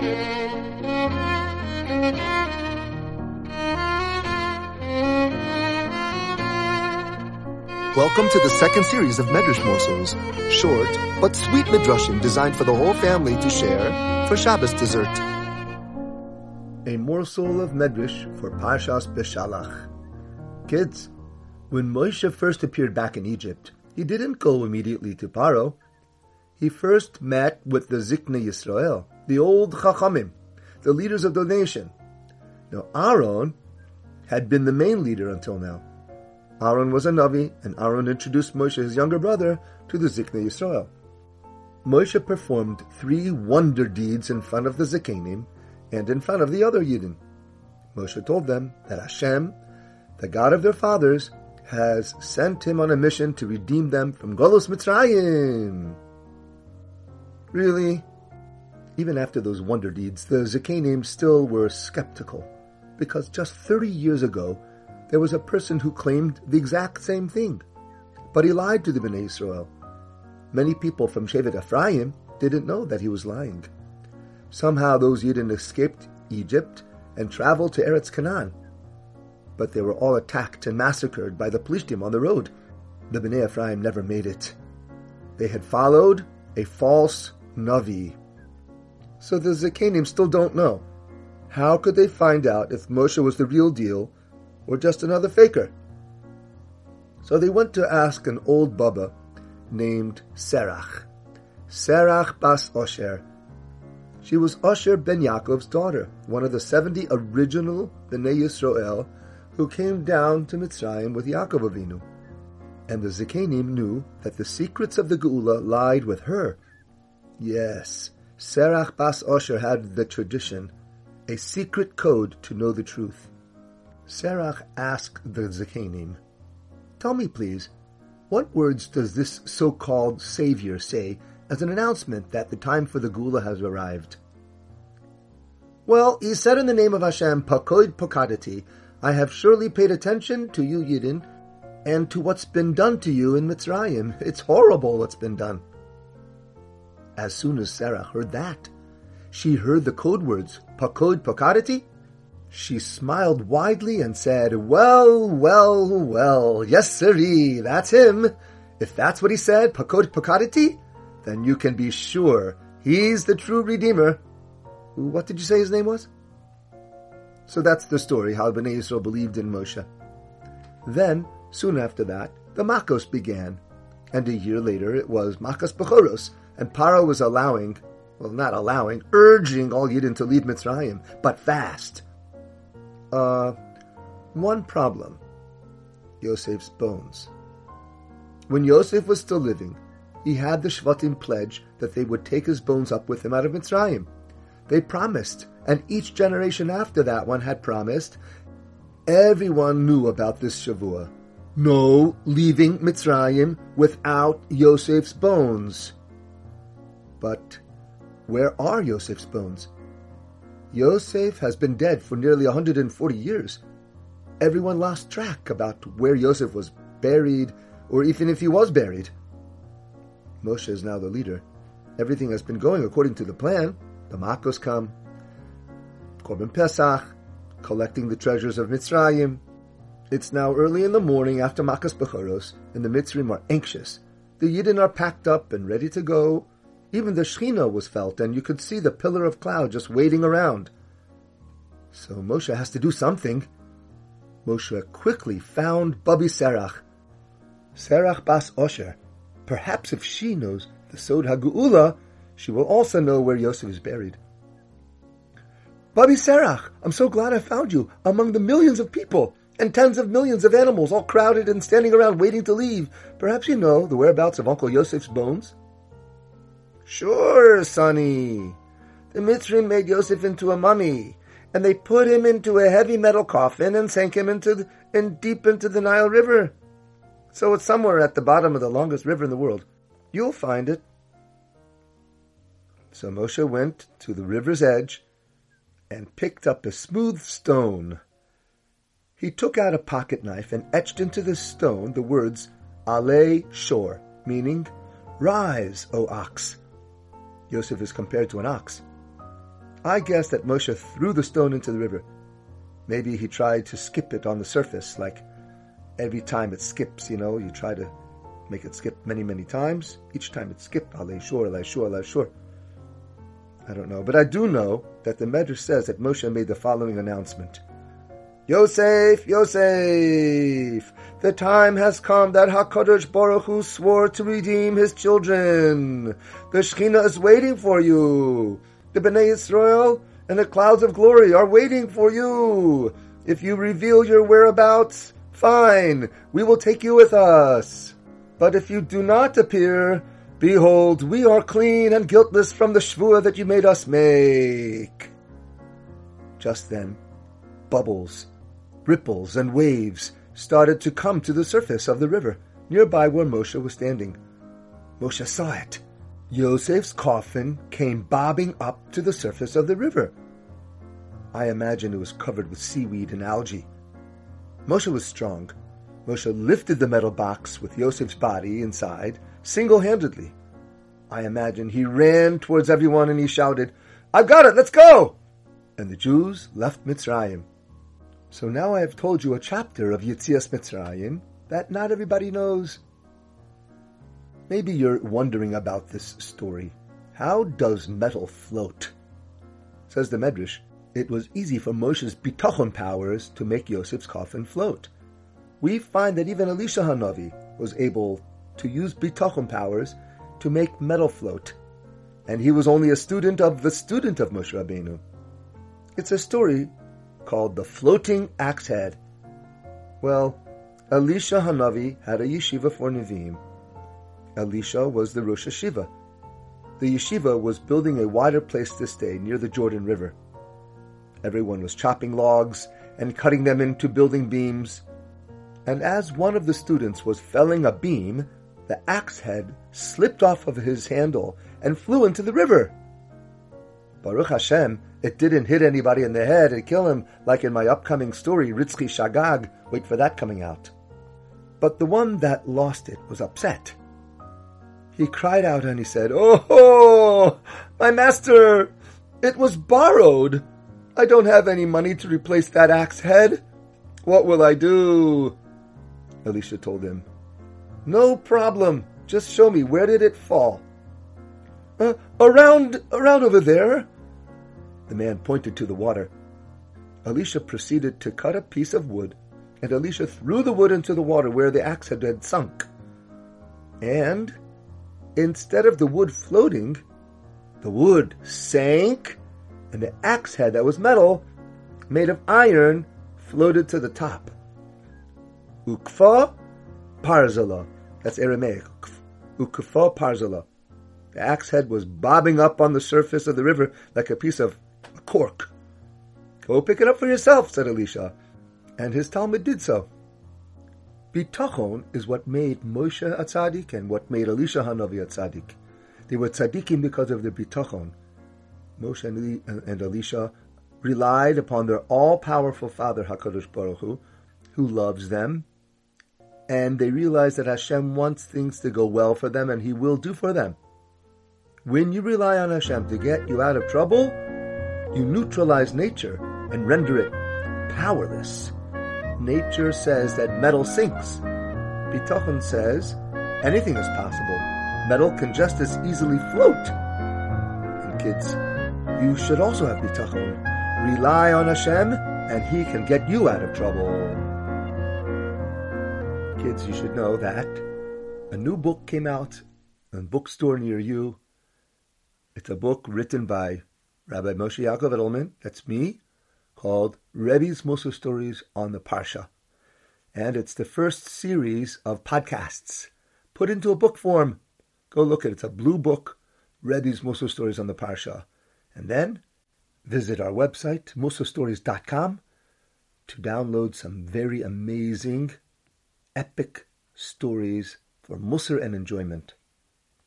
Welcome to the second series of Medrash Morsels, short but sweet Midrashim designed for the whole family to share for Shabbos dessert. A morsel of Medrash for Parshas Beshalach. Kids, when Moshe first appeared back in Egypt, he didn't go immediately to Paro. He first met with the Zikne Yisrael, the old Chachamim, the leaders of the nation. Now Aaron had been the main leader until now. Aaron was a Navi, and Aaron introduced Moshe, his younger brother, to the Zikne Yisrael. Moshe performed three wonder deeds in front of the Zikanim and in front of the other Yidden. Moshe told them that Hashem, the God of their fathers, has sent him on a mission to redeem them from Golos Mitzrayim. Really? Even after those wonder deeds, the Zikanim still were skeptical, because just 30 years ago, there was a person who claimed the exact same thing. But he lied to the Bnei Israel. Many people from Shevet Ephraim didn't know that he was lying. Somehow those Yidden escaped Egypt and traveled to Eretz Canaan. But they were all attacked and massacred by the Plishtim on the road. The Bnei Ephraim never made it. They had followed a false Navi. So the Zakanim still don't know. How could they find out if Moshe was the real deal or just another faker. So they went to ask an old Baba named Serach. Serach Bas Osher. She was Osher ben Yaakov's daughter, one of the 70 original Bnei Yisrael who came down to Mitzrayim with Yaakov Avinu. And the Zikanim knew that the secrets of the Geula lied with her. Yes, Serach Bas Osher had the tradition, a secret code to know the truth. Serach asked the Zakanim, Tell me, please, what words does this so-called Savior say as an announcement that the time for the Geula has arrived? Well, he said in the name of Hashem, Pakoid Pokadati, I have surely paid attention to you, Yidden, and to what's been done to you in Mitzrayim. It's horrible what's been done. As soon as Serach heard that, she heard the code words, Pakod Pokadati, she smiled widely and said, Well, well, well, yes, sirree, that's him. If that's what he said, Pakod Pakaditi, then you can be sure he's the true Redeemer. What did you say his name was? So that's the story, how Bnei Yisrael believed in Moshe. Then, soon after that, the Makos began. And a year later, it was Makos Bechoros, and Paro was allowing, well, not allowing, urging all Yidden to leave Mitzrayim, but fast. Uh, one problem Yosef's bones. When Yosef was still living, he had the Shvatim pledge that they would take his bones up with him out of Mitzrayim. They promised, and each generation after that one had promised. Everyone knew about this Shvua. No leaving Mitzrayim without Yosef's bones. But where are Yosef's bones? Yosef has been dead for nearly 140 years. Everyone lost track about where Yosef was buried, or even if he was buried. Moshe is now the leader. Everything has been going according to the plan. The Makos come, Korban Pesach, collecting the treasures of Mitzrayim. It's now early in the morning after Makos Bechoros, and the Mitzrim are anxious. The Yidden are packed up and ready to go even the Shechina was felt, and you could see the pillar of cloud just waiting around. So Moshe has to do something. Moshe quickly found Bubby Serach. Serach Bas Osher. Perhaps if she knows the Sod HaGeula, she will also know where Yosef is buried. Bubby Serach, I'm so glad I found you among the millions of people and tens of millions of animals all crowded and standing around waiting to leave. Perhaps you know the whereabouts of Uncle Yosef's bones? Sure, sonny. The Mitzrayim made Yosef into a mummy, and they put him into a heavy metal coffin and sank him into the, in deep into the Nile River. So it's somewhere at the bottom of the longest river in the world. You'll find it. So Moshe went to the river's edge and picked up a smooth stone. He took out a pocket knife and etched into the stone the words Ale Shor, meaning, Rise, O ox. Yosef is compared to an ox. I guess that Moshe threw the stone into the river. Maybe he tried to skip it on the surface, like every time it skips, you know, you try to make it skip many, many times. Each time it skipped, alay shur, alay shur, alay shur. I don't know. But I do know that the Medrash says that Moshe made the following announcement. Yosef, Yosef, the time has come that HaKadosh Baruch Hu swore to redeem his children. The Shekhinah is waiting for you. The Bnei Israel and the clouds of glory are waiting for you. If you reveal your whereabouts, fine, we will take you with us. But if you do not appear, behold, we are clean and guiltless from the shvua that you made us make. Just then, bubbles, ripples, and waves started to come to the surface of the river, nearby where Moshe was standing. Moshe saw it. Yosef's coffin came bobbing up to the surface of the river. I imagine it was covered with seaweed and algae. Moshe was strong. Moshe lifted the metal box with Yosef's body inside single-handedly. I imagine he ran towards everyone and he shouted, I've got it, let's go! And the Jews left Mitzrayim. So now I have told you a chapter of Yitzias Mitzrayim that not everybody knows. Maybe you're wondering about this story. How does metal float? Says the Medrash, it was easy for Moshe's bitachon powers to make Yosef's coffin float. We find that even Elisha Hanavi was able to use bitachon powers to make metal float, and he was only a student of the student of Moshe Rabbeinu. It's a story called the floating axe head. Well, Elisha Hanavi had a yeshiva for Nevi'im, Elisha was the Rosh Yeshiva. The yeshiva was building a wider place to stay near the Jordan River. Everyone was chopping logs and cutting them into building beams. And as one of the students was felling a beam, the axe head slipped off of his handle and flew into the river. Baruch Hashem, it didn't hit anybody in the head and kill him like in my upcoming story, Ritzki Shagag. Wait for that coming out. But the one that lost it was upset. He cried out and he said, Oh, my master, it was borrowed. I don't have any money to replace that axe head. What will I do? Elisha told him, No problem. Just show me where did it fall? Uh, around, around over there. The man pointed to the water. Elisha proceeded to cut a piece of wood, and Elisha threw the wood into the water where the axe head had sunk. And Instead of the wood floating, the wood sank, and the axe head that was metal, made of iron, floated to the top. Ukfa parzala. That's Aramaic. Ukfa parzala. The axe head was bobbing up on the surface of the river like a piece of cork. Go pick it up for yourself, said Elisha. And his Talmid did so. Bitachon is what made Moshe a tzaddik and what made Elisha Hanavi a tzaddik. They were tzaddikim because of their bitachon. Moshe and, uh, and Elisha relied upon their all-powerful Father Hakadosh Baruch Hu, who loves them, and they realized that Hashem wants things to go well for them, and He will do for them. When you rely on Hashem to get you out of trouble, you neutralize nature and render it powerless nature says that metal sinks. Bitachon says anything is possible. Metal can just as easily float. And kids, you should also have bitachon. Rely on Hashem, and He can get you out of trouble. Kids, you should know that a new book came out in a bookstore near you. It's a book written by Rabbi Moshe Yaakov Edelman, that's me, called Rebbe's Mussar Stories on the Parsha. And it's the first series of podcasts put into a book form. Go look at it. It's a blue book, Rebbe's Mussar Stories on the Parsha. And then visit our website, mussarstories.com, to download some very amazing, epic stories for Musar and enjoyment.